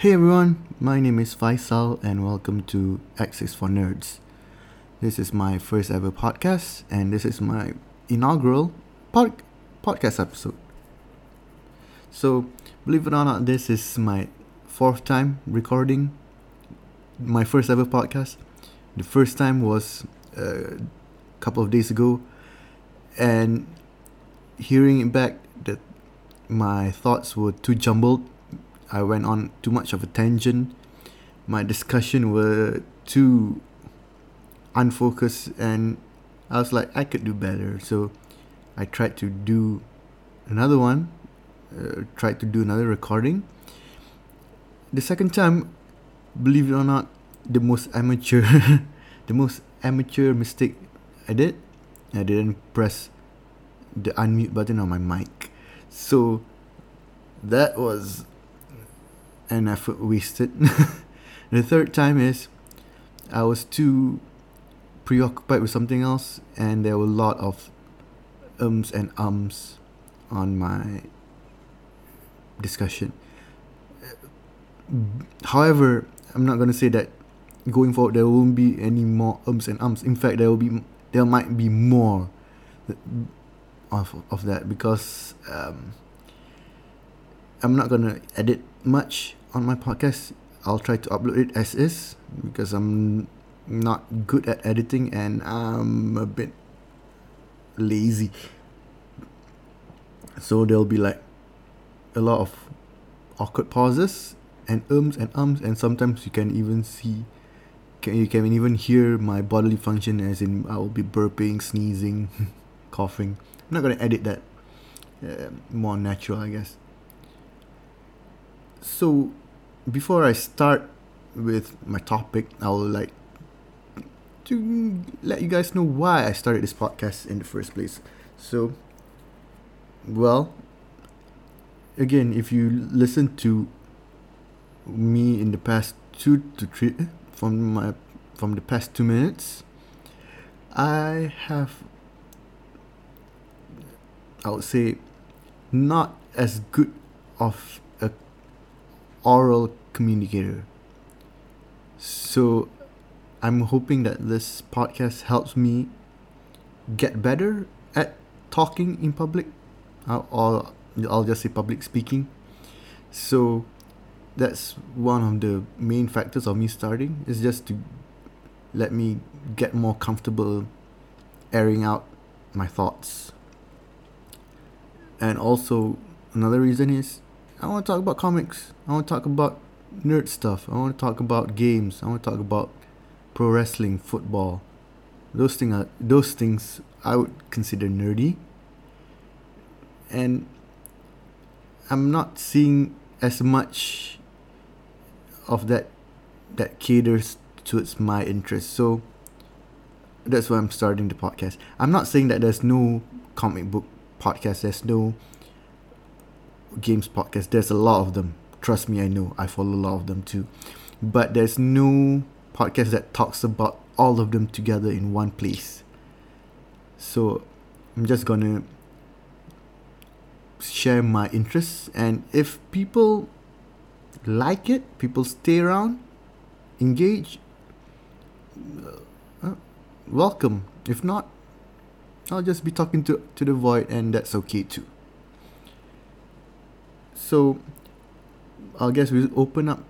Hey everyone, my name is Faisal and welcome to is for Nerds. This is my first ever podcast and this is my inaugural pod- podcast episode. So, believe it or not, this is my fourth time recording my first ever podcast. The first time was uh, a couple of days ago, and hearing it back, that my thoughts were too jumbled I went on too much of a tangent. My discussion were too unfocused, and I was like, I could do better. So I tried to do another one, uh, tried to do another recording. The second time, believe it or not, the most amateur, the most amateur mistake I did, I didn't press the unmute button on my mic. So that was and effort wasted. the third time is I was too preoccupied with something else, and there were a lot of ums and ums on my discussion. However, I'm not gonna say that going forward there won't be any more ums and ums. In fact, there will be there might be more of of that because um, I'm not gonna edit much on my podcast. I'll try to upload it as is because I'm not good at editing and I'm a bit lazy. So there'll be like a lot of awkward pauses and ums and ums and sometimes you can even see can you can even hear my bodily function as in I will be burping, sneezing, coughing. I'm not gonna edit that. Uh, more natural, I guess. So before I start with my topic, I would like to let you guys know why I started this podcast in the first place. So, well, again, if you listen to me in the past two to three from my from the past two minutes, I have I would say not as good of oral communicator. So I'm hoping that this podcast helps me get better at talking in public or I'll just say public speaking. So that's one of the main factors of me starting is just to let me get more comfortable airing out my thoughts. And also another reason is I want to talk about comics. I want to talk about nerd stuff. I want to talk about games. I want to talk about pro wrestling, football. Those things are those things I would consider nerdy. And I'm not seeing as much of that that caters towards my interest. So that's why I'm starting the podcast. I'm not saying that there's no comic book podcast. There's no games podcast. There's a lot of them. Trust me, I know. I follow a lot of them too. But there's no podcast that talks about all of them together in one place. So I'm just gonna share my interests and if people like it, people stay around, engage, uh, welcome. If not, I'll just be talking to, to the void and that's okay too. So I guess we open up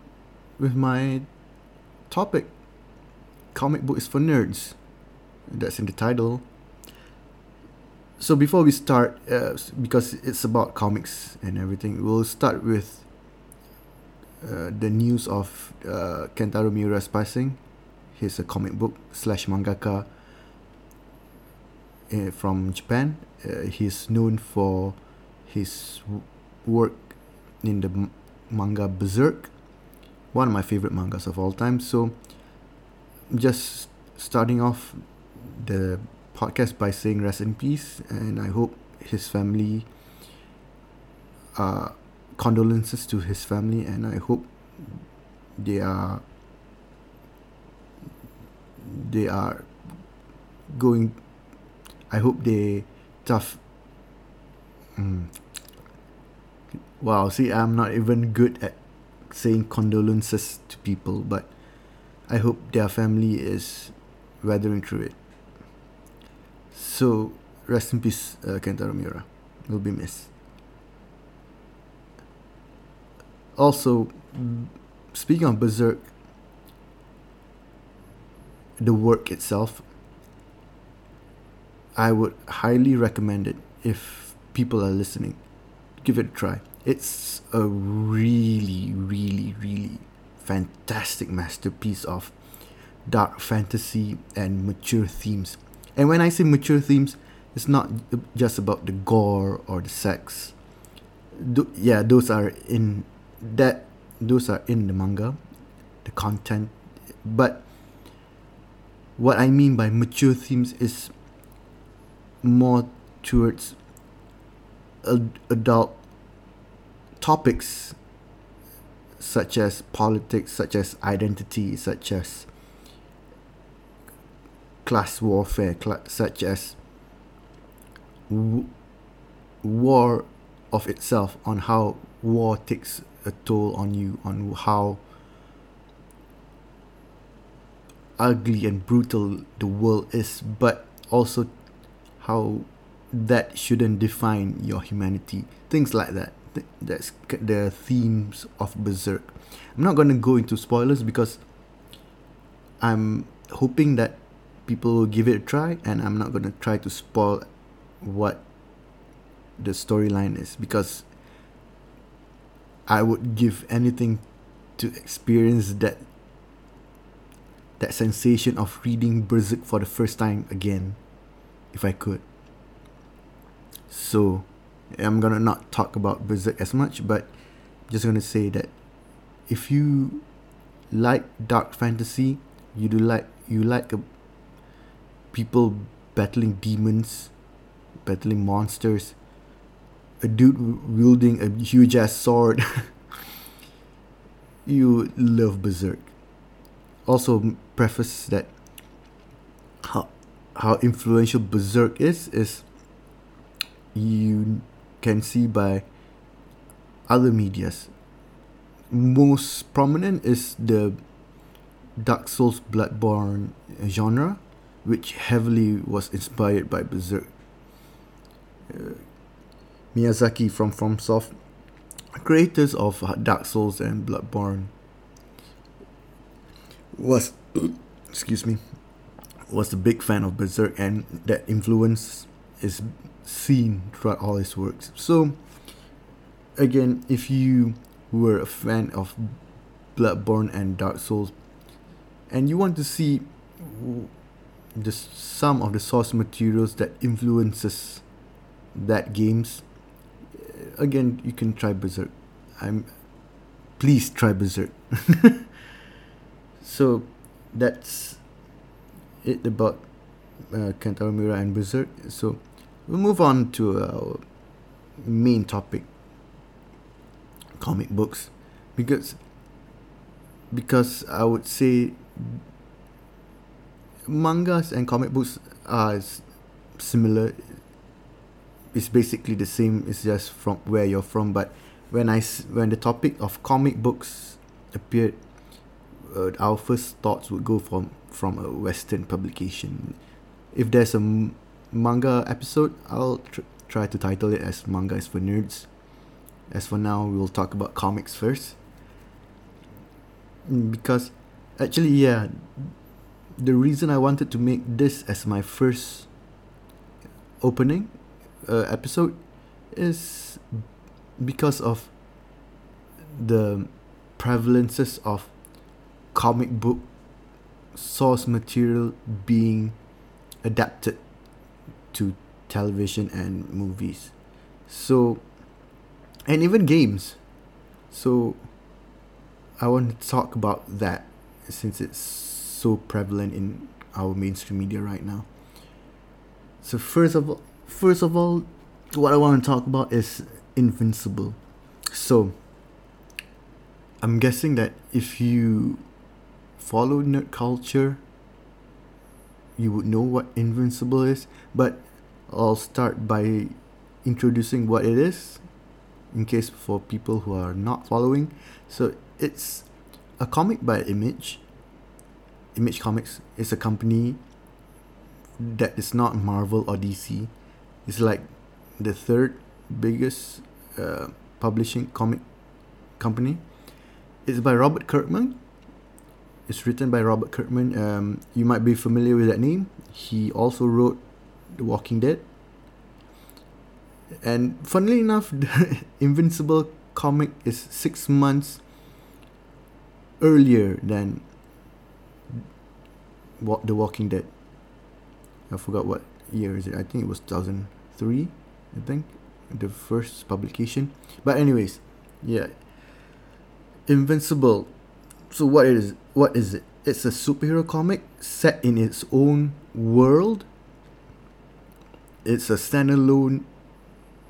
with my topic. Comic book is for nerds. That's in the title. So before we start, uh, because it's about comics and everything, we'll start with uh, the news of uh, Kentaro Miura's passing. He's a comic book slash mangaka uh, from Japan. Uh, he's known for his work in the manga Berserk, one of my favorite mangas of all time. So, just starting off the podcast by saying rest in peace, and I hope his family, uh, condolences to his family, and I hope they are they are going. I hope they tough. Mm, wow, see, I'm not even good at saying condolences to people, but I hope their family is weathering through it. So, rest in peace, uh, Kentaro Miura. Will be missed. Also, speaking of Berserk, the work itself, I would highly recommend it if people are listening. Give it a try. It's a really, really, really fantastic masterpiece of dark fantasy and mature themes. And when I say mature themes, it's not just about the gore or the sex. Do, yeah, those are in that those are in the manga, the content. But what I mean by mature themes is more towards adult topics such as politics, such as identity, such as class warfare, cl- such as w- war of itself, on how war takes a toll on you, on how ugly and brutal the world is, but also how that shouldn't define your humanity. Things like that. That's the themes of Berserk. I'm not gonna go into spoilers because I'm hoping that people will give it a try, and I'm not gonna try to spoil what the storyline is because I would give anything to experience that that sensation of reading Berserk for the first time again, if I could. So, I'm gonna not talk about Berserk as much, but just gonna say that if you like dark fantasy, you do like you like a, people battling demons, battling monsters, a dude wielding a huge ass sword. you love Berserk also preface that how how influential Berserk is is you can see by other medias. Most prominent is the Dark Souls Bloodborne genre, which heavily was inspired by Berserk. Uh, Miyazaki from FromSoft, creators of Dark Souls and Bloodborne, was excuse me was a big fan of Berserk and that influence is seen throughout all his works. So again, if you were a fan of Bloodborne and Dark Souls and you want to see the some of the source materials that influences that games again you can try Berserk. I'm please try Berserk. so that's it about uh, Kentaro and Berserk. So we'll move on to our main topic, comic books, because because I would say mangas and comic books are similar. It's basically the same. It's just from where you're from. But when I when the topic of comic books appeared uh, our first thoughts would go from from a Western publication. If there's a manga episode, I'll tr- try to title it as "Manga is for Nerds." As for now, we'll talk about comics first. Mm, because, actually, yeah, the reason I wanted to make this as my first opening uh, episode is because of the prevalences of comic book source material being adapted to television and movies. So, and even games. So, I want to talk about that since it's so prevalent in our mainstream media right now. So first of all, first of all, what I want to talk about is Invincible. So, I'm guessing that if you follow nerd culture, you would know what Invincible is. But I'll start by introducing what it is, in case for people who are not following. So, it's a comic by Image. Image Comics is a company that is not Marvel or DC. It's like the third biggest uh, publishing comic company. It's by Robert Kirkman. It's written by Robert Kirkman. Um, you might be familiar with that name. He also wrote The Walking Dead. And funnily enough, the Invincible comic is six months earlier than what The Walking Dead. I forgot what year is it. I think it was 2003. I think the first publication. But anyways, yeah. Invincible. So what is what is it? It's a superhero comic set in its own world. It's a standalone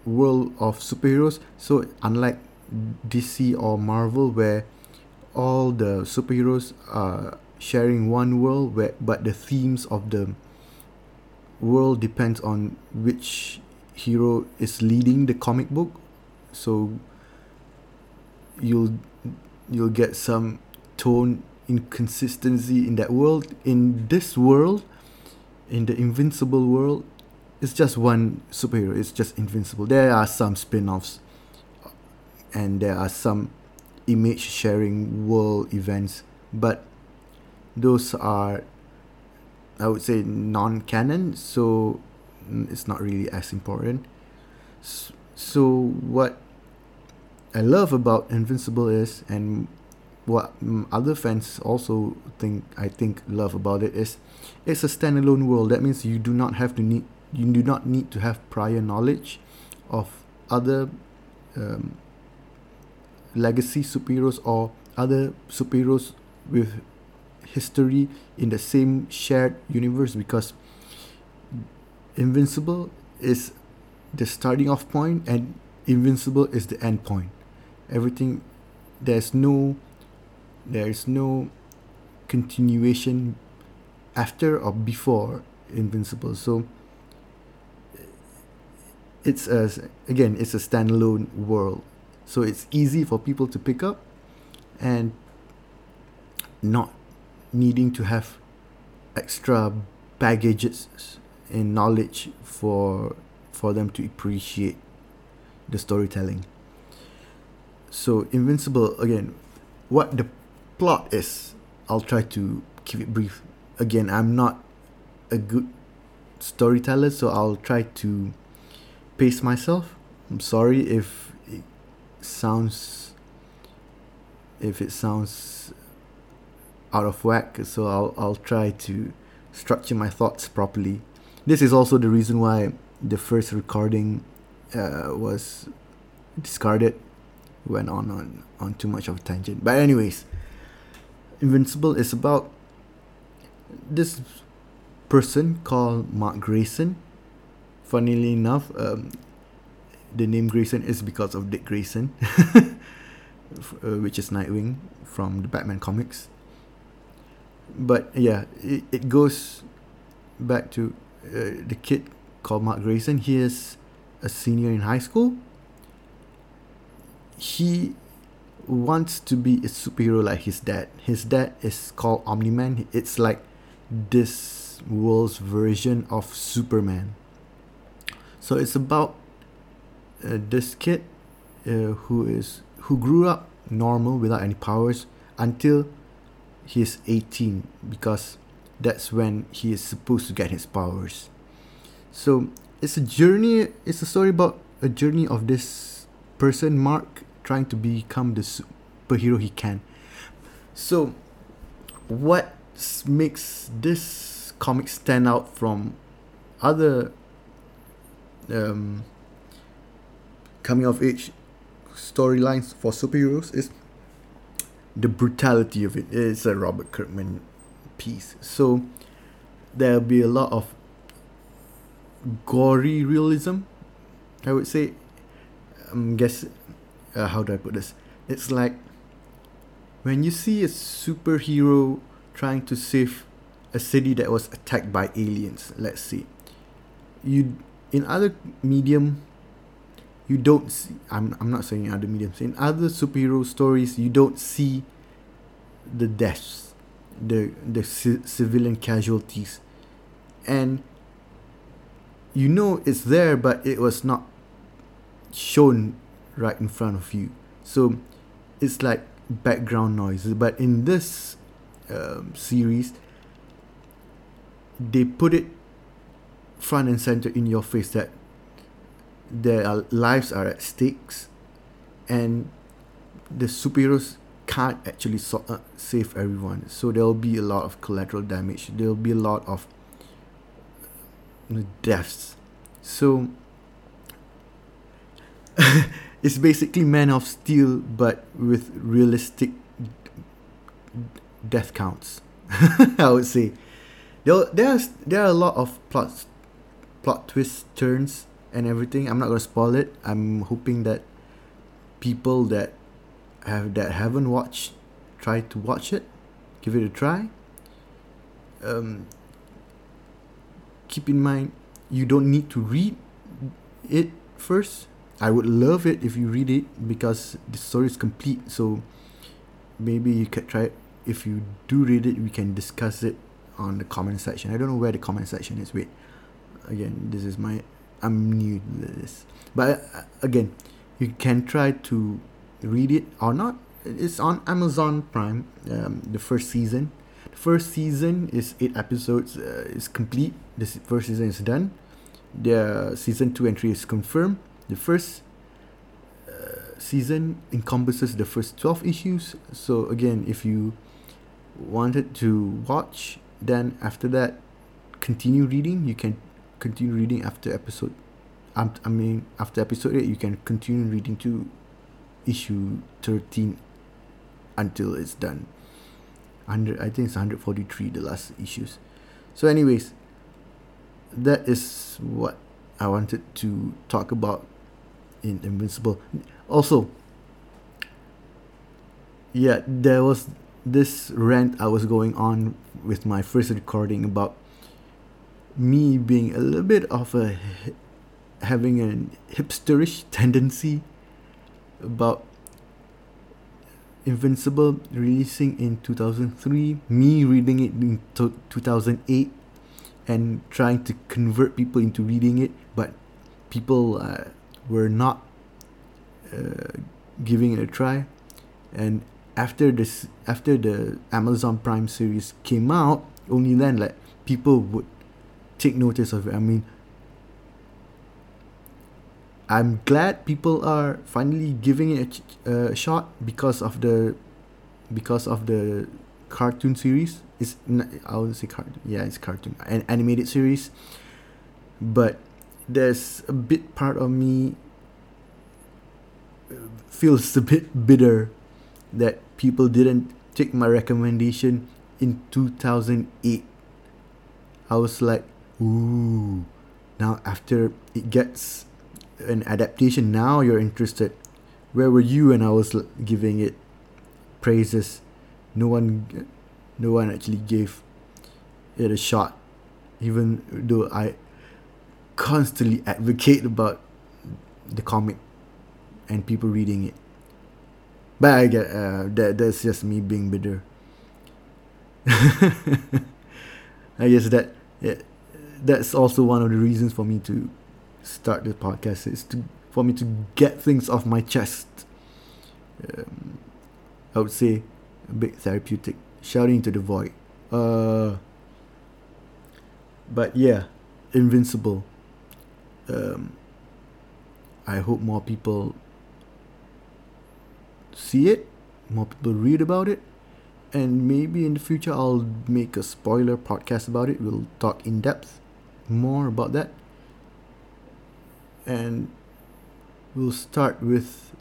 world of superheroes. So unlike DC or Marvel where all the superheroes are sharing one world where but the themes of the world depends on which hero is leading the comic book so you'll you'll get some tone inconsistency in that world in this world in the invincible world it's just one superhero it's just invincible. There are some spin-offs and there are some image sharing world events but those are I would say non-canon so mm, it's not really as important. So what I love about Invincible is and what other fans also think I think love about it is it's a standalone world. That means you do not have to need you do not need to have prior knowledge of other um, legacy superheroes or other superheroes with history in the same shared universe because invincible is the starting off point and invincible is the end point. Everything there's no there is no continuation after or before invincible. So it's a again it's a standalone world. So it's easy for people to pick up and not needing to have extra baggages and knowledge for for them to appreciate the storytelling. So invincible again what the plot is i'll try to keep it brief. Again i'm not a good storyteller so i'll try to pace myself. I'm sorry if it sounds if it sounds out of whack so i'll i'll try to structure my thoughts properly. This is also the reason why the first recording uh, was discarded went on, on on too much of a tangent. But anyways invincible is about this person called mark grayson funnily enough um, the name grayson is because of dick grayson uh, which is nightwing from the batman comics but yeah it, it goes back to uh, the kid called Mark Grayson. He is a senior in high school. He wants to be a superhero like his dad. His dad is called Omni Man. It's like this world's version of Superman. So it's about uh, this kid uh, who is who grew up normal without any powers until he's 18 because that's when he is supposed to get his powers. So it's a journey. It's a story about a journey of this person, Mark, trying to become the superhero he can. So, what makes this comic stand out from other um, coming of age storylines for superheroes is the brutality of it. It's a Robert Kirkman piece. So there'll be a lot of gory realism. I would say. I'm guess. Uh, how do I put this? It's like when you see a superhero trying to save a city that was attacked by aliens. Let's see. You in other medium, you don't see I'm, I'm not saying other mediums in other superhero stories you don't see the deaths the the ci- civilian casualties and you know it's there but it was not shown right in front of you. So it's like background noise but in this um, series they put it front and center in your face that their lives are at stakes and the superheroes can't actually so, uh, save everyone. So there'll be a lot of collateral damage. There'll be a lot of deaths. So it's basically man of steel but with realistic death counts i would say there there are a lot of plots plot twists turns and everything. I'm not gonna spoil it. I'm hoping that people that have that haven't watched try to watch it, give it a try. Um, keep in mind you don't need to read it first. I would love it if you read it because the story is complete. So maybe you could try it. If you do read it, we can discuss it on the comment section. I don't know where the comment section is. Wait, again, this is my I'm new to this, but uh, again, you can try to read it or not. It's on Amazon Prime. Um, the first season, the first season is eight episodes. Uh, is complete. The first season is done. The season two and three is confirmed. The first uh, season encompasses the first 12 issues. So again if you wanted to watch then after that continue reading. You can continue reading after episode um, I mean after episode 8 you can continue reading to issue 13 until it's done. 100 I think it's 143 the last issues. So anyways that is what I wanted to talk about in Invincible. Also yeah there was this rant I was going on with my first recording about me being a little bit of a having a hipsterish tendency about Invincible releasing in 2003, me reading it in 2008 and trying to convert people into reading it, but people uh, were not uh, giving it a try. And after this, after the Amazon Prime series came out, only then like people would take notice of it. I mean, I'm glad people are finally giving it a, a shot because of the because of the cartoon series. It's I would say cartoon. Yeah, it's cartoon, an animated series. But there's a bit part of me uh, feels a bit bitter that people didn't take my recommendation in 2008. I was like, ooh, now after it gets an adaptation, now you're interested. Where were you when I was giving it praises? No one, no one actually gave it a shot, even though I constantly advocate about the comic and people reading it. But I get uh, that that's just me being bitter. I guess that yeah, that's also one of the reasons for me to start the podcast is to for me to get things off my chest. Um, I would say a bit therapeutic, shouting to the void. Uh, but yeah, invincible. Um, I hope more people see it, more people read about it, and maybe in the future I'll make a spoiler podcast about it. We'll talk in depth more about that. And we'll start with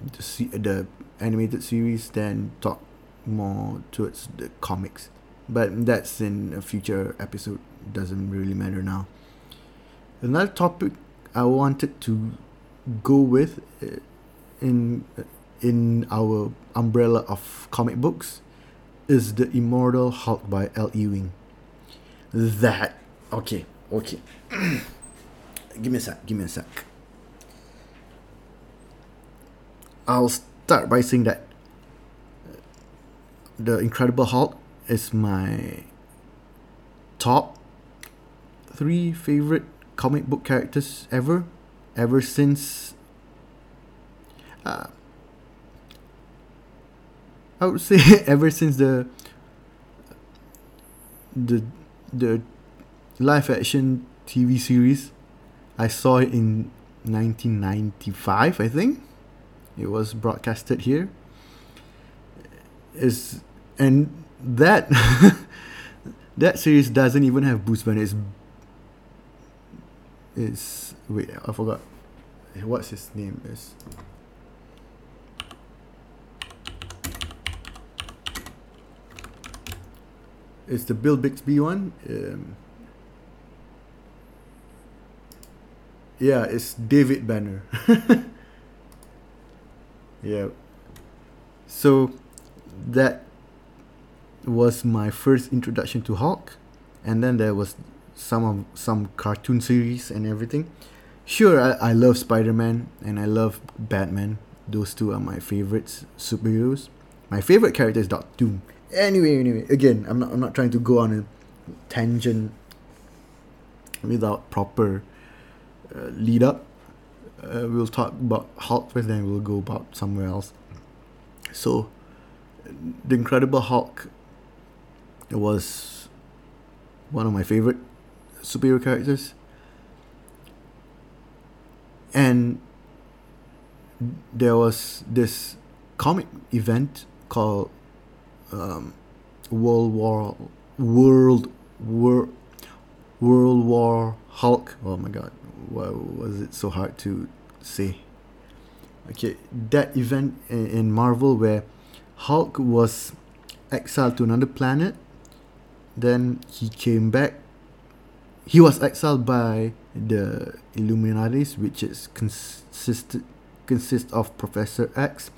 the se- the animated series, then talk more towards the comics. But that's in a future episode. Doesn't really matter now. Another topic I wanted to go with uh, in in our umbrella of comic books is the Immortal Hulk by Al Ewing that okay okay give me a sec. Give me a sec. I'll start by saying that the Incredible Hulk is my top three favorite comic book characters ever, ever since. Uh, I would say ever since the the the live action TV series. I saw it in 1995, I think. It was broadcasted here. Is and that that series doesn't even have Bruce Banner. It's it's wait, I forgot. What's his name? Is it's the Bill Bixby one. Um, yeah, it's David Banner. yeah. So that was my first introduction to Hulk, and then there was some of some cartoon series and everything. Sure, I, I love Spider Man and I love Batman. Those two are my favorites superheroes. My favorite character is Doctor Doom. Anyway, anyway, again, I'm not I'm not trying to go on a tangent without proper uh, lead up. Uh, we'll talk about Hulk first, then we'll go about somewhere else. So, the Incredible Hulk was one of my favorite superhero characters. And there was this comic event called um, World War World War World War Hulk. Oh my god, why was it so hard to say? Okay, that event in, in Marvel where Hulk was exiled to another planet, then he came back. He was exiled by the Illuminatis, which is consisted consist of Professor X,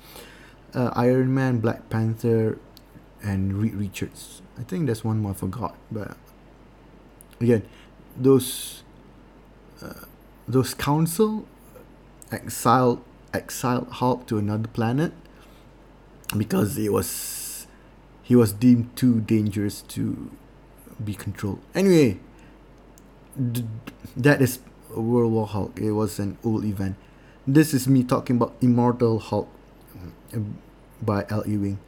uh, Iron Man, Black Panther, and Reed Richards. I think there's one more I forgot, but again, those uh, those council exiled exiled Hulk to another planet because it was he was deemed too dangerous to be controlled. Anyway, that is World War Hulk. It was an old event. This is me talking about Immortal Hulk um, by Al Ewing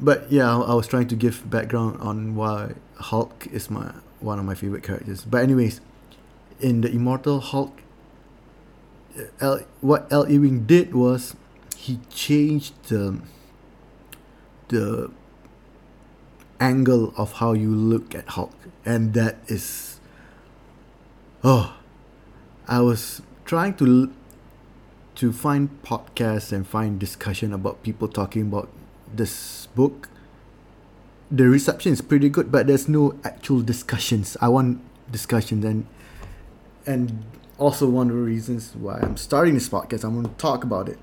but yeah, I, was trying to give background on why Hulk is my one of my favorite characters. But anyways, in the Immortal Hulk, L, what Al Ewing did was he changed the the angle of how you look at Hulk, and that is oh, I was trying to to find podcasts and find discussion about people talking about this book. The reception is pretty good but there's no actual discussions. I want discussions and and also one of the reasons why i'm starting this podcast i'm going to talk about it.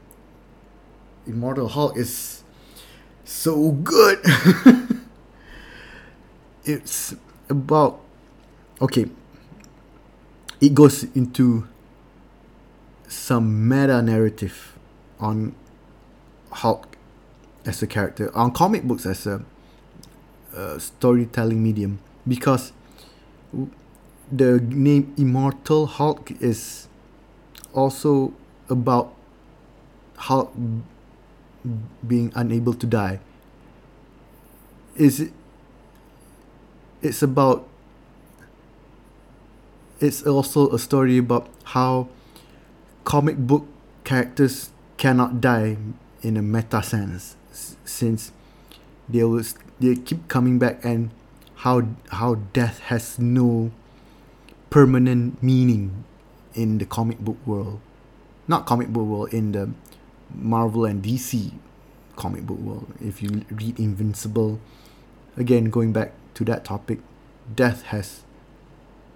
Immortal hulk is so good it's about okay it goes into some meta narrative on hulk as a character on comic books as a, a storytelling medium because the name Immortal Hulk is also about Hulk being unable to die. Is? It's about. It's also a story about how comic book characters cannot die in a meta sense since they was they keep coming back and how how death has no permanent meaning in the comic book world not comic book world in the marvel and dc comic book world if you read invincible again going back to that topic death has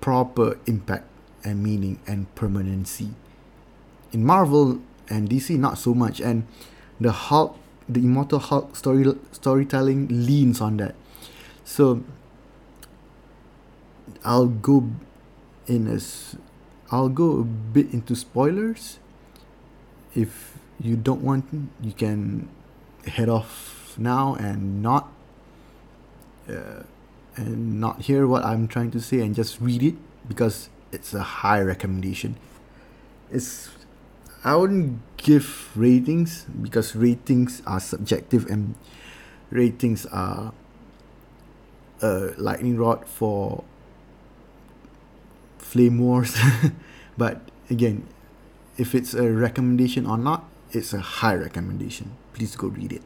proper impact and meaning and permanency in marvel and dc not so much and the hulk the Immortal Hulk story storytelling leans on that. So I'll go in as I'll go a bit into spoilers. If you don't want, you can head off now and not uh, and not hear what I'm trying to say and just read it because it's a high recommendation. It's I wouldn't give ratings because ratings are subjective and ratings are a lightning rod for flame wars but again if it's a recommendation or not it's a high recommendation. Please go read it.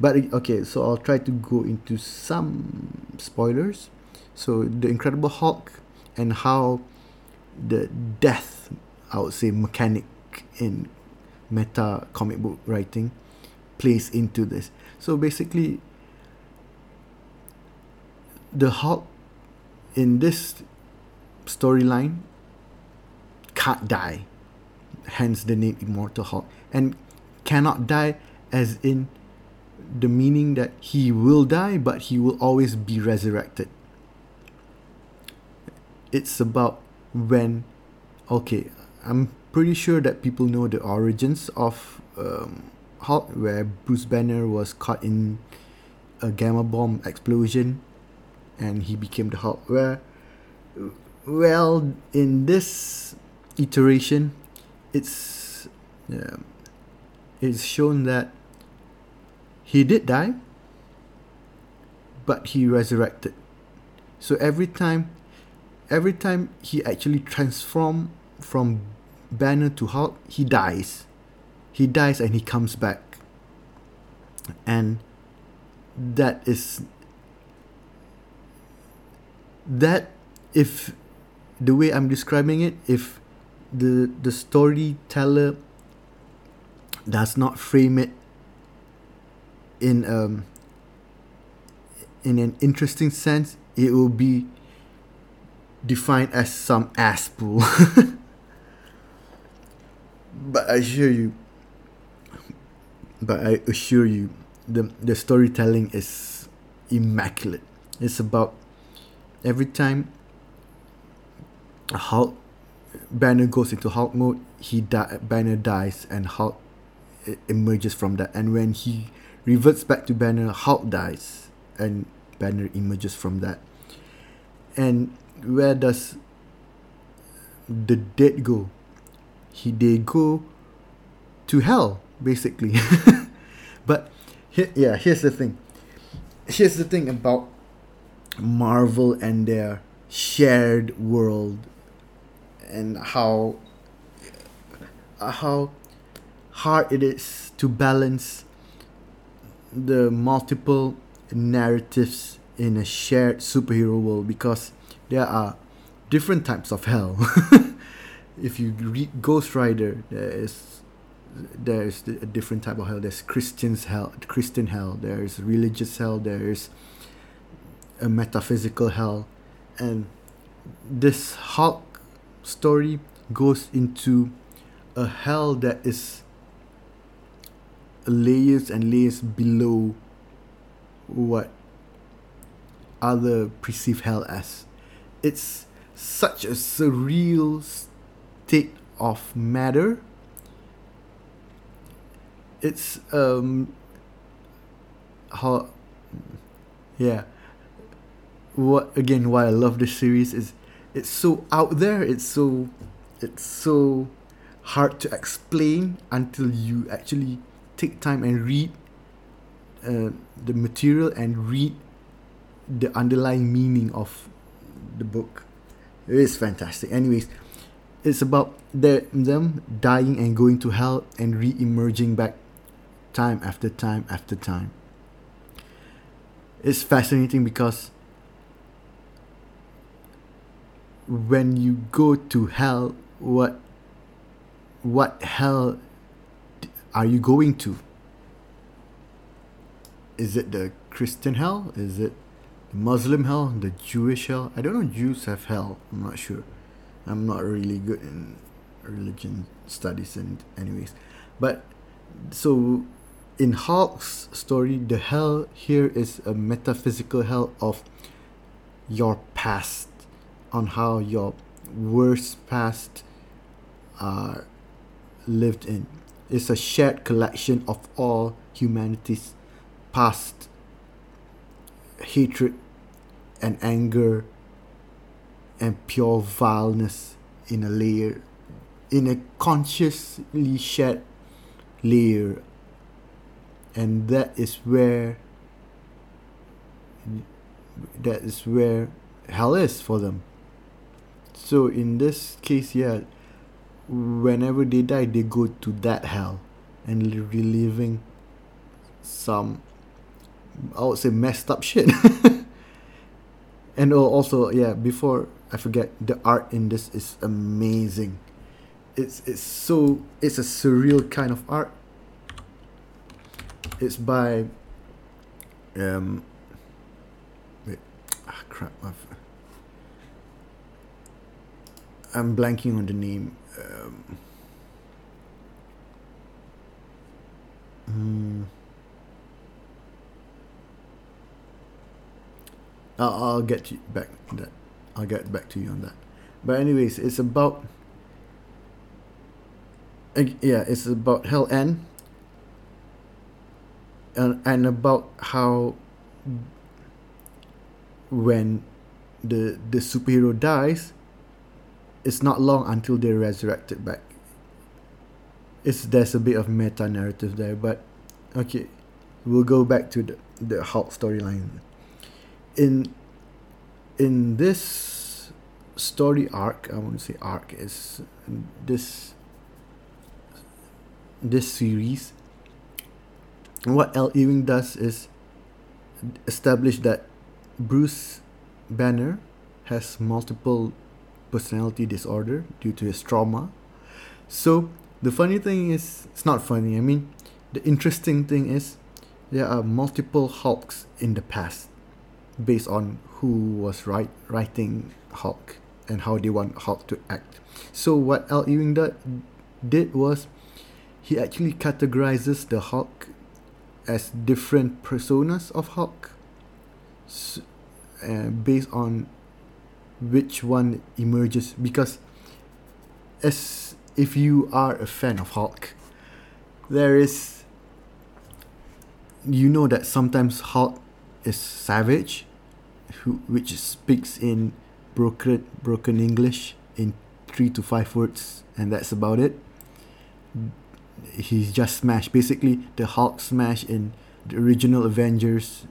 But okay so i'll try to go into some spoilers. So the incredible hulk and how the death i would say mechanic in meta comic book writing plays into this. So basically the hulk in this storyline can't die, hence the name Immortal Hulk, and cannot die as in the meaning that he will die, but he will always be resurrected. It's about when, okay, I'm pretty sure that people know the origins of um, Hulk, where Bruce Banner was caught in a gamma bomb explosion, and he became the Hulk. Where well, in this iteration, it's yeah, it's shown that he did die, but he resurrected. So every time, every time he actually transform from Banner to Hulk, he dies. He dies and he comes back. And that is that if the way I'm describing it, if the the storyteller does not frame it in um in an interesting sense, it will be defined as some ass pool. but I assure you but I assure you the the storytelling is immaculate. It's about every time Hulk Banner goes into Hulk mode, he die, Banner dies and Hulk emerges from that. And when he reverts back to Banner, Hulk dies and Banner emerges from that. And where does the dead go? He they go to hell basically. but here, yeah, here's the thing. Here's the thing about Marvel and their shared world and how uh, how hard it is to balance the multiple narratives in a shared superhero world because there are different types of hell. if you read Ghost Rider, there is there is a different type of hell. There's Christian's hell, Christian hell. There is religious hell. There is a metaphysical hell, and this Hulk story goes into a hell that is layers and layers below what other perceive hell as. It's such a surreal state of matter. It's um how yeah what again why I love this series is it's so out there it's so it's so hard to explain until you actually take time and read uh, the material and read the underlying meaning of the book. It is fantastic. Anyways it's about the, them dying and going to hell and re-emerging back time after time after time. It's fascinating because when you go to hell, what what hell are you going to? Is it the Christian hell? Is it the Muslim hell? The Jewish hell? I don't know. Jews have hell. I'm not sure. I'm not really good in religion studies and anyways, but so in Hulk's story, the hell here is a metaphysical hell of your past on how your worst past are lived in. It's a shared collection of all humanity's past hatred and anger and pure vileness in a layer, in a consciously shared layer. And that is where that is where hell is for them. So in this case, yeah, whenever they die, they go to that hell and reliving some, I would say, messed up shit. and also, yeah, before I forget, the art in this is amazing. It's it's so it's a surreal kind of art. It's by um wait ah crap I've, I'm blanking on the name um, mm, I'll, I'll get you back that. I'll get back to you on that. But anyways it's about yeah it's about hell end and, and about how when the the superhero dies it's not long until they're resurrected back. It's there's a bit of meta narrative there, but okay, we'll go back to the the Hulk storyline. In in this story arc, I want to say arc is this this series. What Al Ewing does is establish that Bruce Banner has multiple personality disorder due to his trauma. So the funny thing is, it's not funny. I mean, the interesting thing is there are multiple Hulks in the past based on who was write, writing Hulk and how they want Hulk to act. So what Al Ewing did, was he actually categorizes the Hulk as different personas of Hulk so, uh, based on which one emerges because as if you are a fan of Hulk, there is you know that sometimes Hulk is savage, who which speaks in broken broken English in three to five words, and that's about it. He's just smashed. Basically, the Hulk smash in the original Avengers.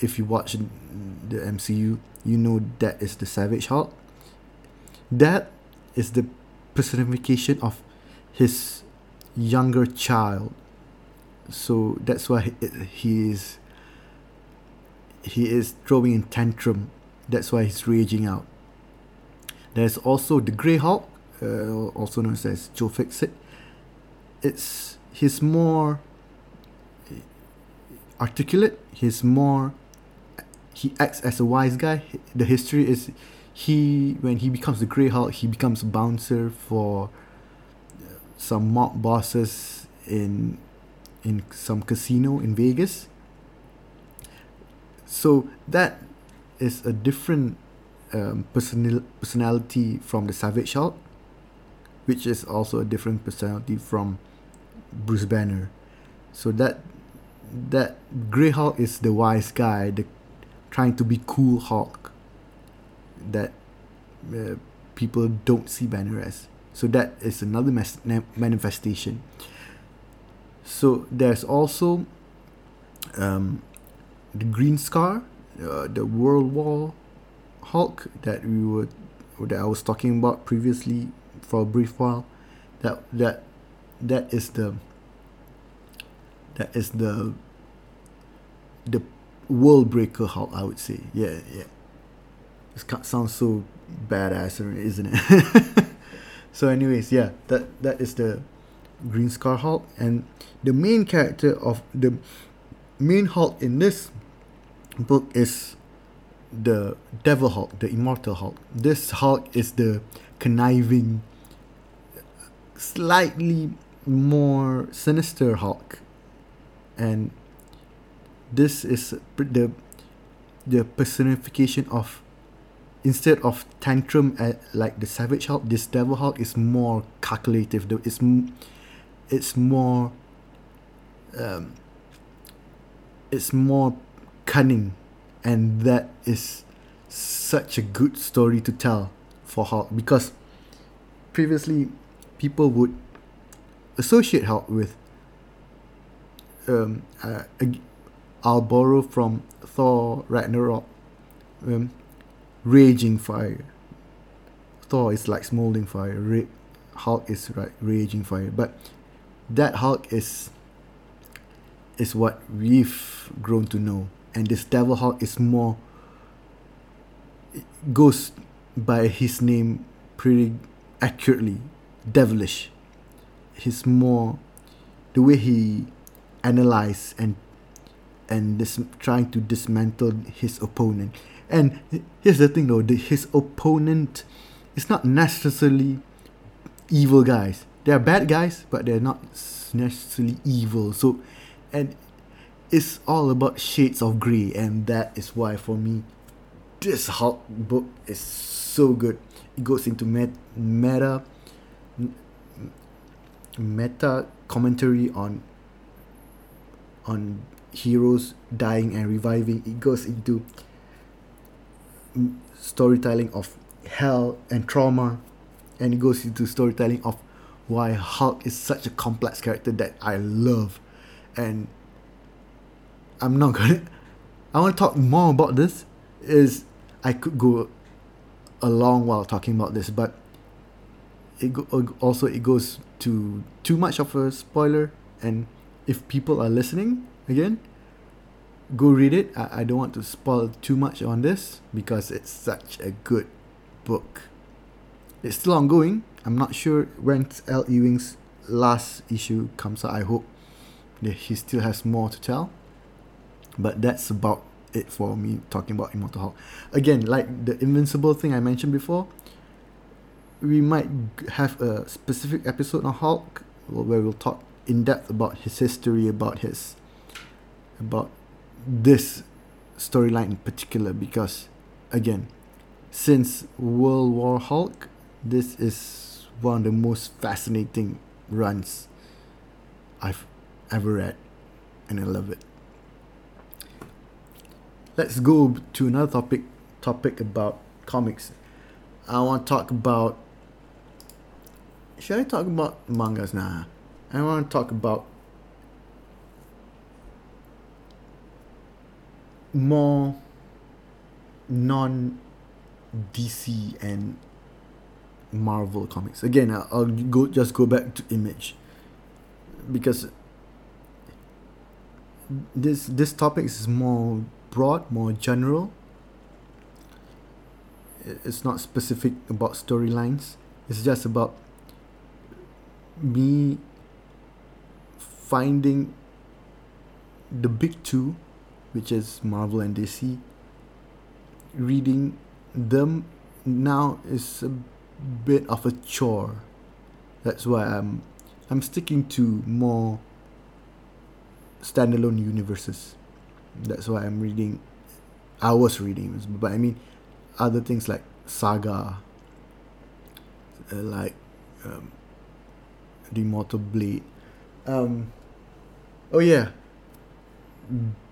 If you watch the MCU, you know that is the Savage Hulk. That is the personification of his younger child. So that's why he, is he is throwing in tantrum. That's why he's raging out. There's also the Grey Hulk, uh, also known as Joe Fixit. It's he's more articulate. He's more he acts as a wise guy. The history is he when he becomes the Grey Hulk, he becomes a bouncer for some mob bosses in in some casino in Vegas. So that is a different um, personal personality from the Savage Hulk, which is also a different personality from Bruce Banner. So that that Grey Hulk is the wise guy, the trying to be cool Hulk that uh, people don't see Banner as. So that is another mas- manifestation. So there's also um, the Green Scar, uh, the World War Hulk that we were that I was talking about previously for a brief while. That that that is the that is the the world breaker Hulk, I would say. Yeah, yeah. This sounds so badass, isn't it? so, anyways, yeah, that that is the Green Scar Hulk, and the main character of the main Hulk in this book is the Devil Hulk, the Immortal Hulk. This Hulk is the conniving, slightly more sinister Hulk, and this is the the personification of instead of tantrum at like the Savage Hulk, this Devil Hulk is more calculative. It's it's more um, it's more cunning, and that is such a good story to tell for Hulk because previously people would associate Hulk with um, uh, I'll borrow from Thor Ragnarok. Um, raging fire. Thor is like smoldering fire. Ra- Hulk is like raging fire. But that Hulk is is what we've grown to know. And this Devil Hulk is more goes by his name pretty accurately. Devilish. He's more the way he analyze and and dis- trying to dismantle his opponent. And here's the thing though the, his opponent is not necessarily evil guys. They're bad guys but they're not necessarily evil. So and it's all about shades of gray and that is why for me this Hulk book is so good. It goes into met- meta meta commentary on on heroes dying and reviving it goes into storytelling of hell and trauma and it goes into storytelling of why Hulk is such a complex character that I love. And I'm not gonna I want to talk more about this is I could go a long while talking about this but it go, uh, also it goes to too much of a spoiler and if people are listening again go read it. I, I don't want to spoil too much on this because it's such a good book. It's still ongoing. I'm not sure when Al Ewing's last issue comes out. I hope that he still has more to tell. But that's about it for me talking about immortal hulk. Again like the invincible thing i mentioned before we might have a specific episode on Hulk where we'll talk in depth about his history, about his about this storyline in particular because again, since World War Hulk, this is one of the most fascinating runs I've ever read and I love it. Let's go to another topic topic about comics. I want to talk about should I talk about mangas? Nah. I want to talk about more non DC and Marvel comics. Again, I'll, go just go back to Image because this this topic is more broad, more general. It's not specific about storylines. It's just about me finding the big two, which is Marvel and DC, reading them now is a bit of a chore. That's why I'm I'm sticking to more standalone universes. That's why I'm reading. I was reading, but I mean, other things like Saga, uh, like um, the Immortal Blade. Um, oh yeah.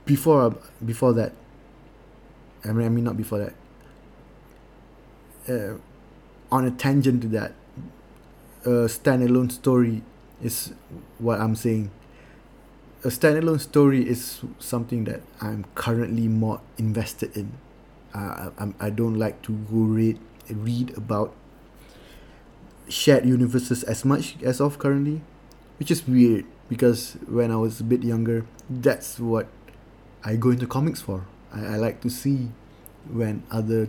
Before before that, I mean, I mean not before that. Uh, on a tangent to that, a standalone story is what I'm saying. A standalone story is something that I'm currently more invested in. Uh, I, I don't like to go read read about shared universes as much as of currently, which is weird because when I was a bit younger, that's what I go into comics for. I, I like to see when other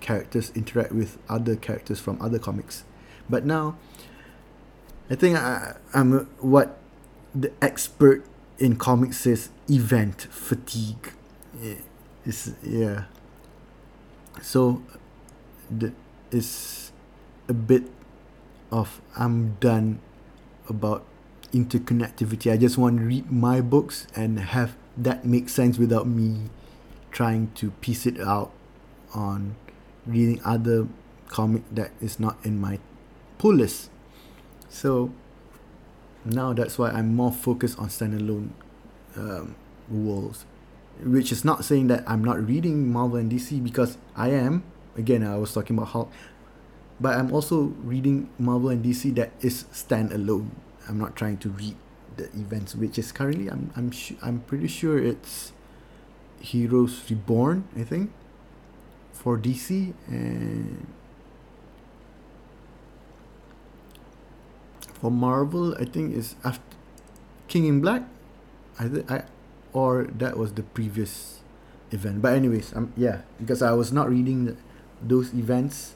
characters interact with other characters from other comics. But now, I think I, I'm what the expert in comics says event fatigue. Is yeah. So, the is a bit of I'm done about interconnectivity. I just want to read my books and have that make sense without me trying to piece it out on reading other comic that is not in my pull list. So now that's why I'm more focused on standalone um, worlds, which is not saying that I'm not reading Marvel and DC because I am. Again, I was talking about Hulk, but I'm also reading Marvel and DC that is standalone. I'm not trying to read the events, which is currently I'm I'm I'm pretty sure it's Heroes Reborn, I think, for DC and for Marvel, I think is after King in Black. I th- I or that was the previous event. But anyways, um yeah, because I was not reading those events,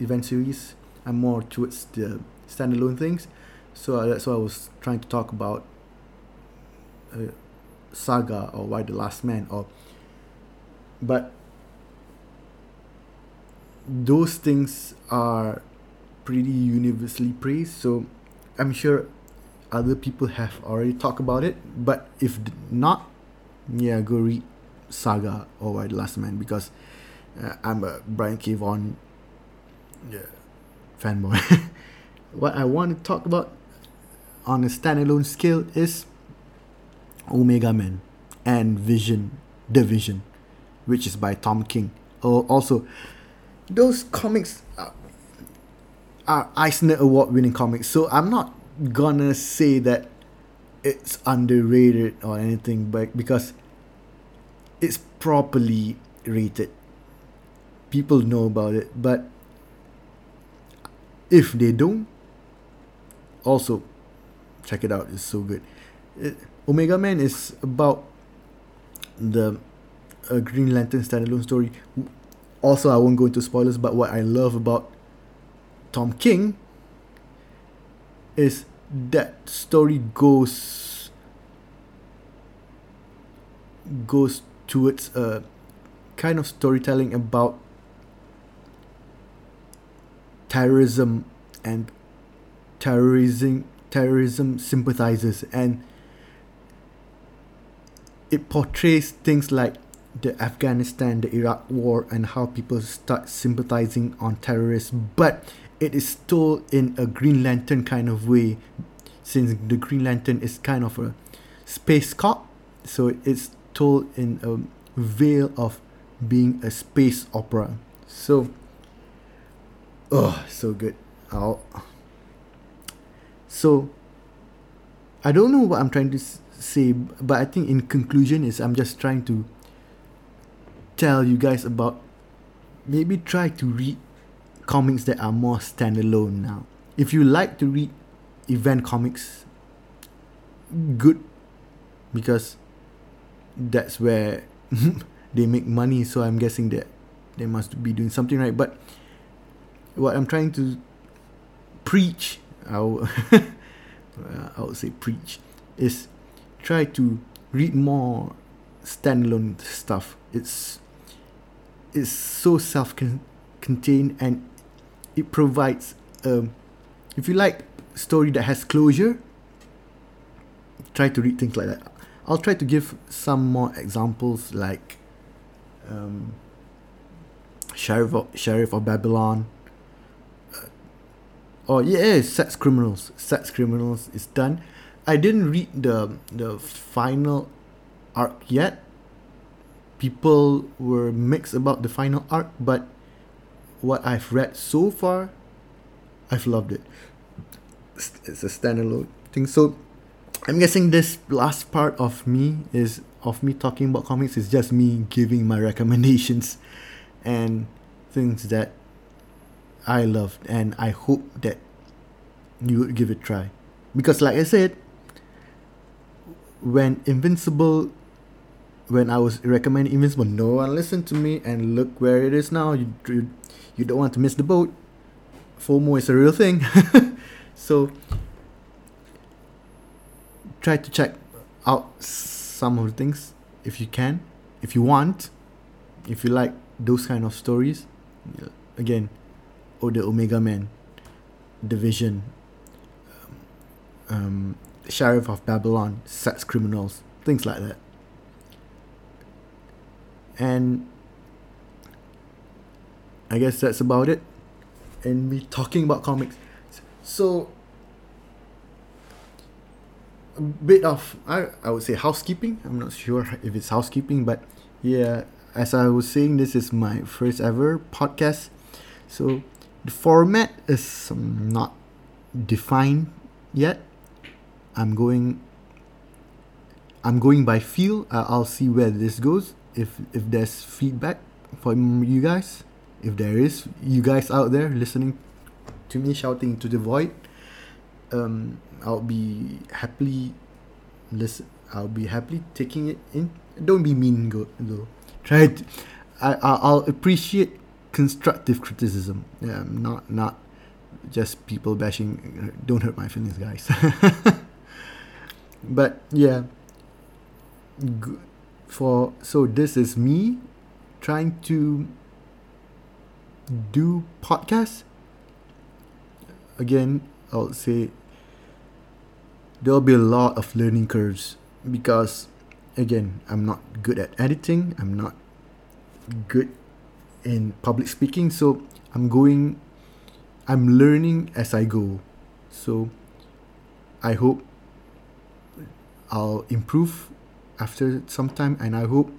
event series. I'm more towards the standalone things, so uh, that's why I was trying to talk about uh, Saga or Y the Last Man or. But those things are pretty universally praised. So I'm sure other people have already talked about it. But if not, yeah, go read Saga or Y the Last Man because uh, I'm a Brian K. Vaughan yeah, fanboy. what I want to talk about on a standalone scale is Omega Man and Vision, The Vision, which is by Tom King. Oh, also, those comics are, are Eisner Award winning comics, so I'm not gonna say that it's underrated or anything, but because it's properly rated. People know about it, but if they don't, also check it out. It's so good. It, Omega Man is about the uh, Green Lantern standalone story. Also, I won't go into spoilers, but what I love about Tom King is that story goes goes towards a kind of storytelling about terrorism and terrorism terrorism sympathizers and it portrays things like the Afghanistan, the Iraq war, and how people start sympathizing on terrorists, but it is told in a Green Lantern kind of way, since the Green Lantern is kind of a space cop, so it's told in a veil of being a space opera. So, oh, so good. I'll, so, I don't know what I'm trying to say, but I think in conclusion is I'm just trying to tell you guys about maybe try to read comics that are more standalone now. If you like to read event comics, good because that's where they make money. So I'm guessing that they must be doing something right. But what I'm trying to preach, I will, I would say preach, is try to read more standalone stuff. It's it's so self-contained and it provides um, if you like story that has closure try to read things like that i'll try to give some more examples like um, sheriff of, sheriff of babylon oh yeah sex criminals sex criminals is done i didn't read the the final arc yet people were mixed about the final arc, but what I've read so far, I've loved it. It's a standalone thing. So I'm guessing this last part of me is of me talking about comics is just me giving my recommendations and things that I loved and I hope that you would give it a try. Because like I said, when Invincible when I was recommending Invincible, no one listened to me, and look where it is now. You you, you don't want to miss the boat. FOMO is a real thing, so try to check out some of the things if you can, if you want, if you like those kind of stories. Again, or the Omega Man, the Vision, um, um, Sheriff of Babylon, Sex Criminals, things like that and I guess that's about it. And me talking about comics. So a bit of I I would say housekeeping. I'm not sure if it's housekeeping, but yeah, as I was saying, this is my first ever podcast. So the format is um, not defined yet. I'm going. I'm going by feel. I'll see where this goes. If if there's feedback from you guys, if there is you guys out there listening to me shouting to the void, um, I'll be happily listen. I'll be happily taking it in. Don't be mean, go, though. Try to. I I'll appreciate constructive criticism. Yeah, not not just people bashing. Don't hurt my feelings, guys. but yeah, for so this is me trying to do podcasts. Again, I'll say there'll be a lot of learning curves because again, I'm not good at editing. I'm not good in public speaking so i'm going i'm learning as i go. So i hope i'll improve after some time and i hope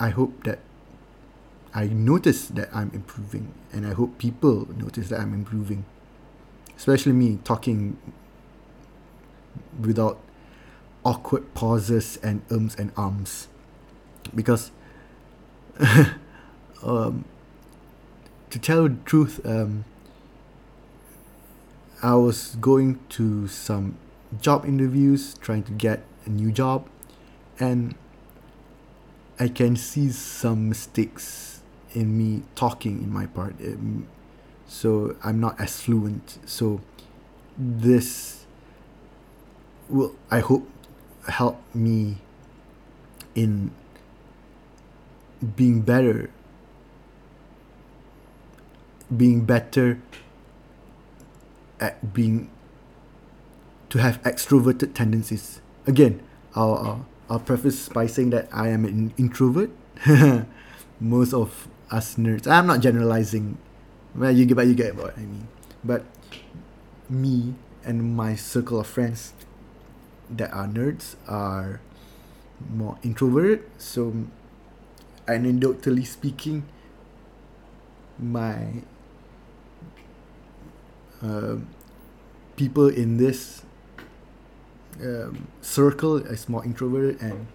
i hope that i notice that i'm improving and i hope people notice that i'm improving. Especially me talking without awkward pauses and ums and ums. Because um, to tell the truth, um, I was going to some job interviews trying to get a new job, and I can see some mistakes in me talking in my part. Um, so I'm not as fluent. So this will, I hope, help me in being better being better at being to have extroverted tendencies. Again I'll, I'll, I'll preface by saying that I am an introvert. Most of us nerds I'm not generalizing. Well you get but you get what I mean. But me and my circle of friends that are nerds are more introverted so anecdotally speaking, my uh, people in this um, circle is more introverted and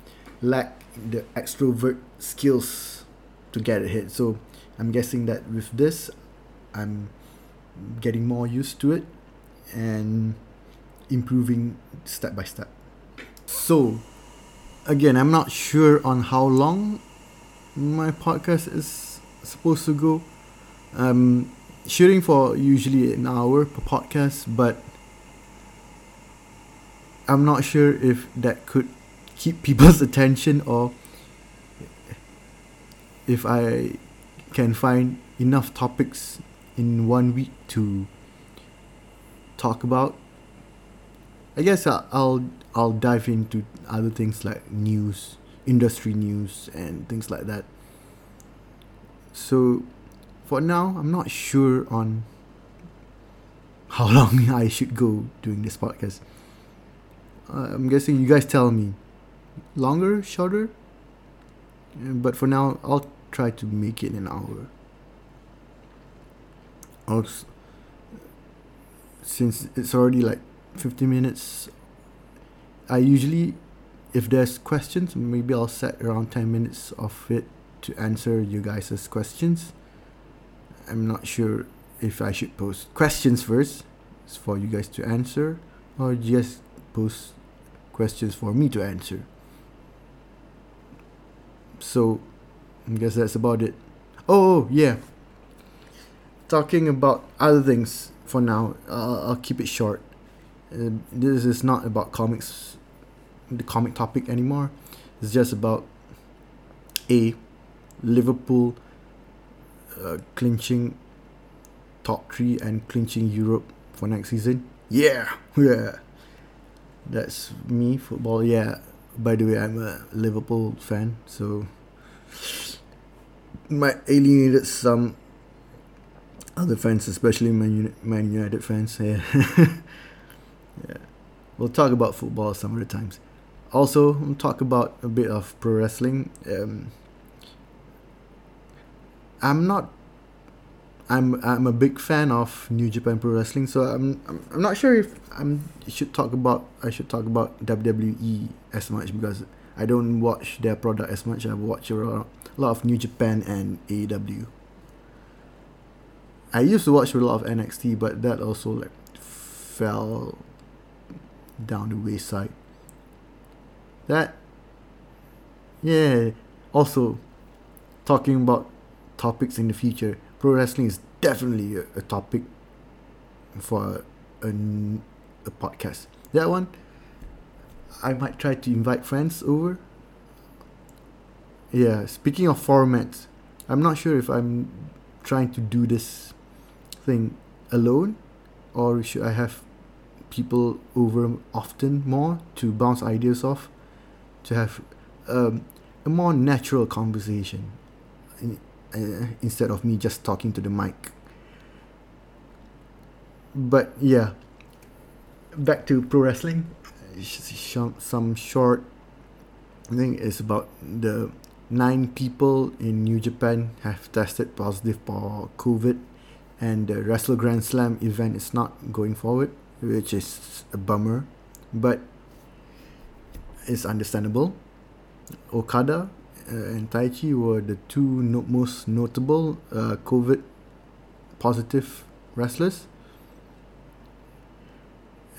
lack the extrovert skills to get ahead. So I'm guessing that with this, I'm getting more used to it and improving step by step. So, again, I'm not sure on how long my podcast is supposed to go. I'm shooting for usually an hour per podcast, but I'm not sure if that could keep people's attention or if I can find enough topics in one week to talk about. I guess I'll I'll, I'll dive into other things like news industry news and things like that. So for now, I'm not sure on how long I should go doing this podcast. Uh, I'm guessing you guys tell me longer, shorter. But for now, I'll try to make it an hour. Also, since it's already like 50 minutes, I usually if there's questions, maybe I'll set around 10 minutes of it to answer you guys' questions. I'm not sure if I should post questions first for you guys to answer or just post questions for me to answer. So, I guess that's about it. Oh, yeah. Talking about other things for now, uh, I'll keep it short. Uh, this is not about comics the comic topic anymore. It's just about a Liverpool uh, clinching top three and clinching Europe for next season. Yeah, yeah. That's me football. Yeah. By the way, I'm a Liverpool fan, so might alienated some other fans, especially Man, Man United fans. Yeah. yeah. We'll talk about football some other times. Also, talk about a bit of pro wrestling. Um, I'm not. I'm I'm a big fan of New Japan Pro Wrestling, so I'm I'm, I'm not sure if I'm should talk about I should talk about WWE as much because I don't watch their product as much. I watch a lot, of New Japan and AEW. I used to watch a lot of NXT, but that also like fell down the wayside. That yeah. Also, talking about topics in the future, pro wrestling is definitely a, a topic for a, a, a podcast. That one, I might try to invite friends over. Yeah, speaking of formats, I'm not sure if I'm trying to do this thing alone or should I have people over often more to bounce ideas off to have um, a more natural conversation uh, instead of me just talking to the mic. But yeah. Back to pro wrestling. Some short I think it's about the nine people in New Japan have tested positive for COVID and the Wrestle Grand Slam event is not going forward which is a bummer. But it's understandable. Okada uh, and Taichi were the two no- most notable uh, COVID positive wrestlers.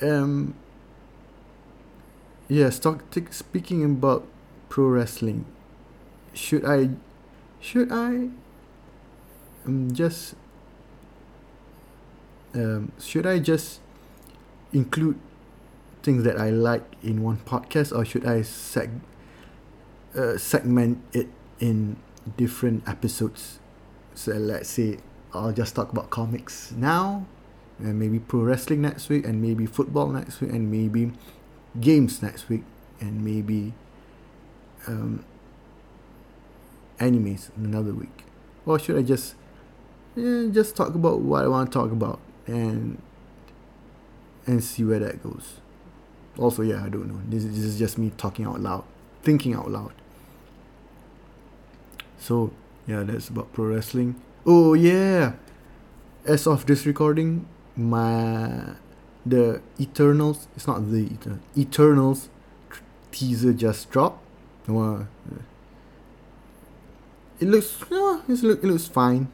Um yeah stock t- speaking about pro wrestling should I should I um, just um, should I just include things that I like in one podcast or should I seg- uh, segment it in different episodes? So let's say I'll just talk about comics now and maybe pro wrestling next week and maybe football next week and maybe games next week and maybe um, animes another week. Or should I just yeah, just talk about what I want to talk about and and see where that goes also yeah I don't know this, this is just me talking out loud thinking out loud so yeah that's about pro wrestling oh yeah as of this recording my the Eternals. It's not the Eternals. Eternals teaser just dropped. Well, uh, it looks yeah, it's look it looks fine.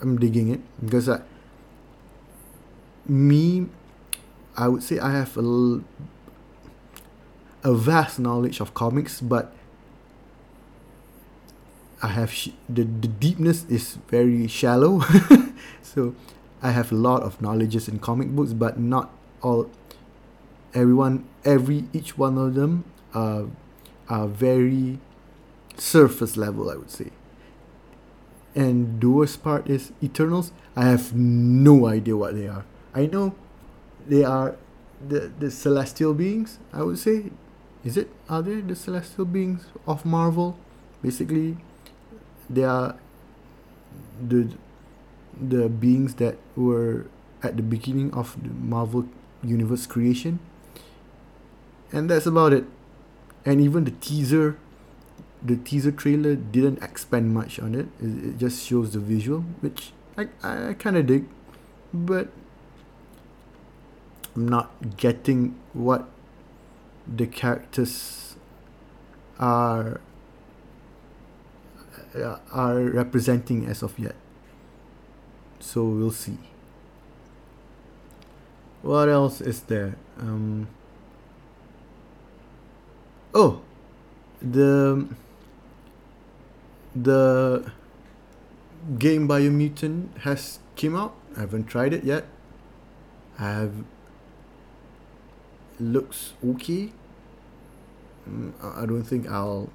I'm digging it because I, me, I would say I have a a vast knowledge of comics, but I have sh- the the deepness is very shallow. so I have a lot of knowledges in comic books, but not all. Everyone, every each one of them are are very surface level, I would say. And the worst part is Eternals. I have no idea what they are. I know they are the the celestial beings. I would say, is it? Are they the celestial beings of Marvel? Basically, they are the the beings that were at the beginning of the Marvel Universe creation. And that's about it. And even the teaser, the teaser trailer didn't expand much on it. It, it just shows the visual, which I, I kind of dig. But I'm not getting what the characters are uh, are representing as of yet. So we'll see. What else is there? Um oh the the game biomutant has came out. I haven't tried it yet. I have looks okay mm, i don't think i'll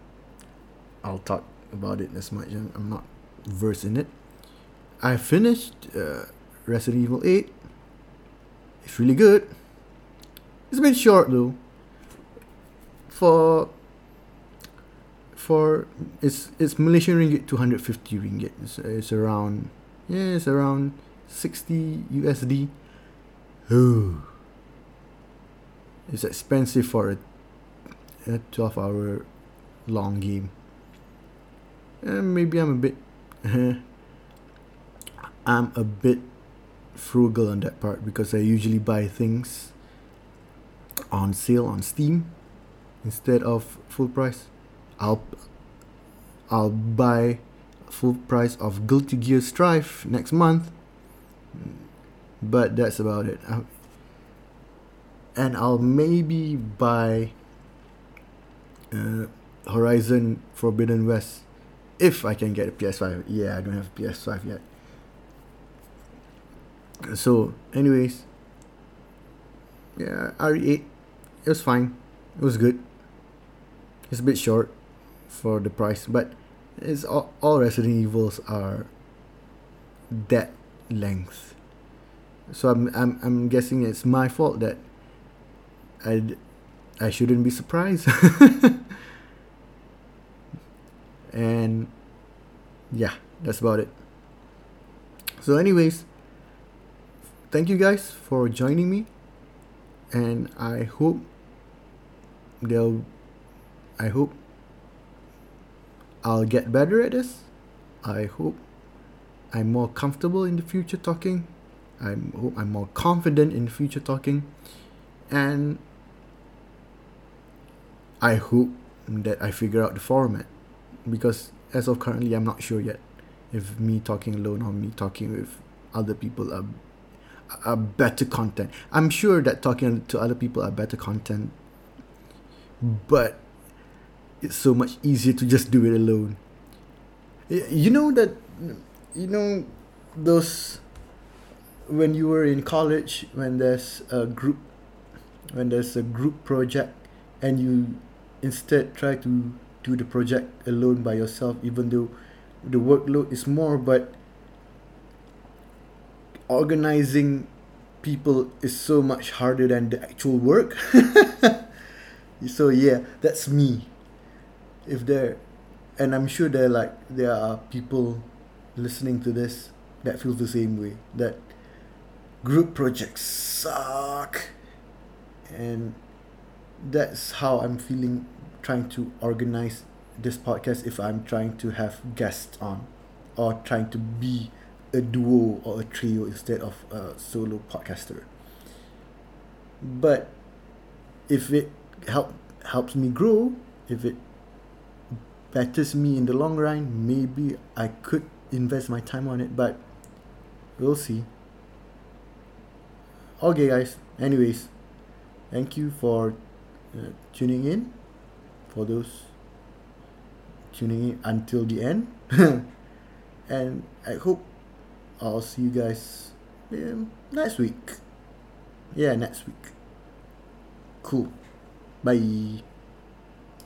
i'll talk about it as much i'm not versed in it I finished uh, Resident Evil 8. It's really good. It's a bit short though. For for it's it's Malaysian ringgit 250 ringgit. It's, it's around yeah, it's around 60 USD. Ooh. It's expensive for a, a 12 hour long game. And maybe I'm a bit uh-huh. I'm a bit frugal on that part because I usually buy things on sale on Steam instead of full price. I'll I'll buy full price of Guilty Gear Strive next month, but that's about it. And I'll maybe buy uh, Horizon Forbidden West if I can get a PS5. Yeah, I don't have a PS5 yet. So, anyways, yeah, RE8, it was fine. It was good. It's a bit short for the price, but it's all, all Resident Evils are that length. So I'm I'm I'm guessing it's my fault that I I shouldn't be surprised. and yeah, that's about it. So anyways, thank you guys for joining me and I hope they'll I hope I'll get better at this. I hope I'm more comfortable in the future talking. I hope I'm more confident in the future talking. And I hope that I figure out the format because as of currently I'm not sure yet if me talking alone or me talking with other people are are better content. I'm sure that talking to other people are better content, but it's so much easier to just do it alone. You know that, you know, those when you were in college when there's a group when there's a group project and you instead try to do the project alone by yourself even though the workload is more but organizing people is so much harder than the actual work. So yeah that's me. If there and i'm sure there like there are people listening to this that feels the same way that group projects suck. And that's how i'm feeling trying to organize this podcast if i'm trying to have guests on or trying to be a duo or a trio instead of a solo podcaster but if it help helps me grow if it betters me in the long run, maybe I could invest my time on it, but we'll see. Okay, guys. Anyways, thank you for uh, tuning in. For those tuning in until the end, and I hope I'll see you guys um, next week. Yeah, next week. Cool. Bye.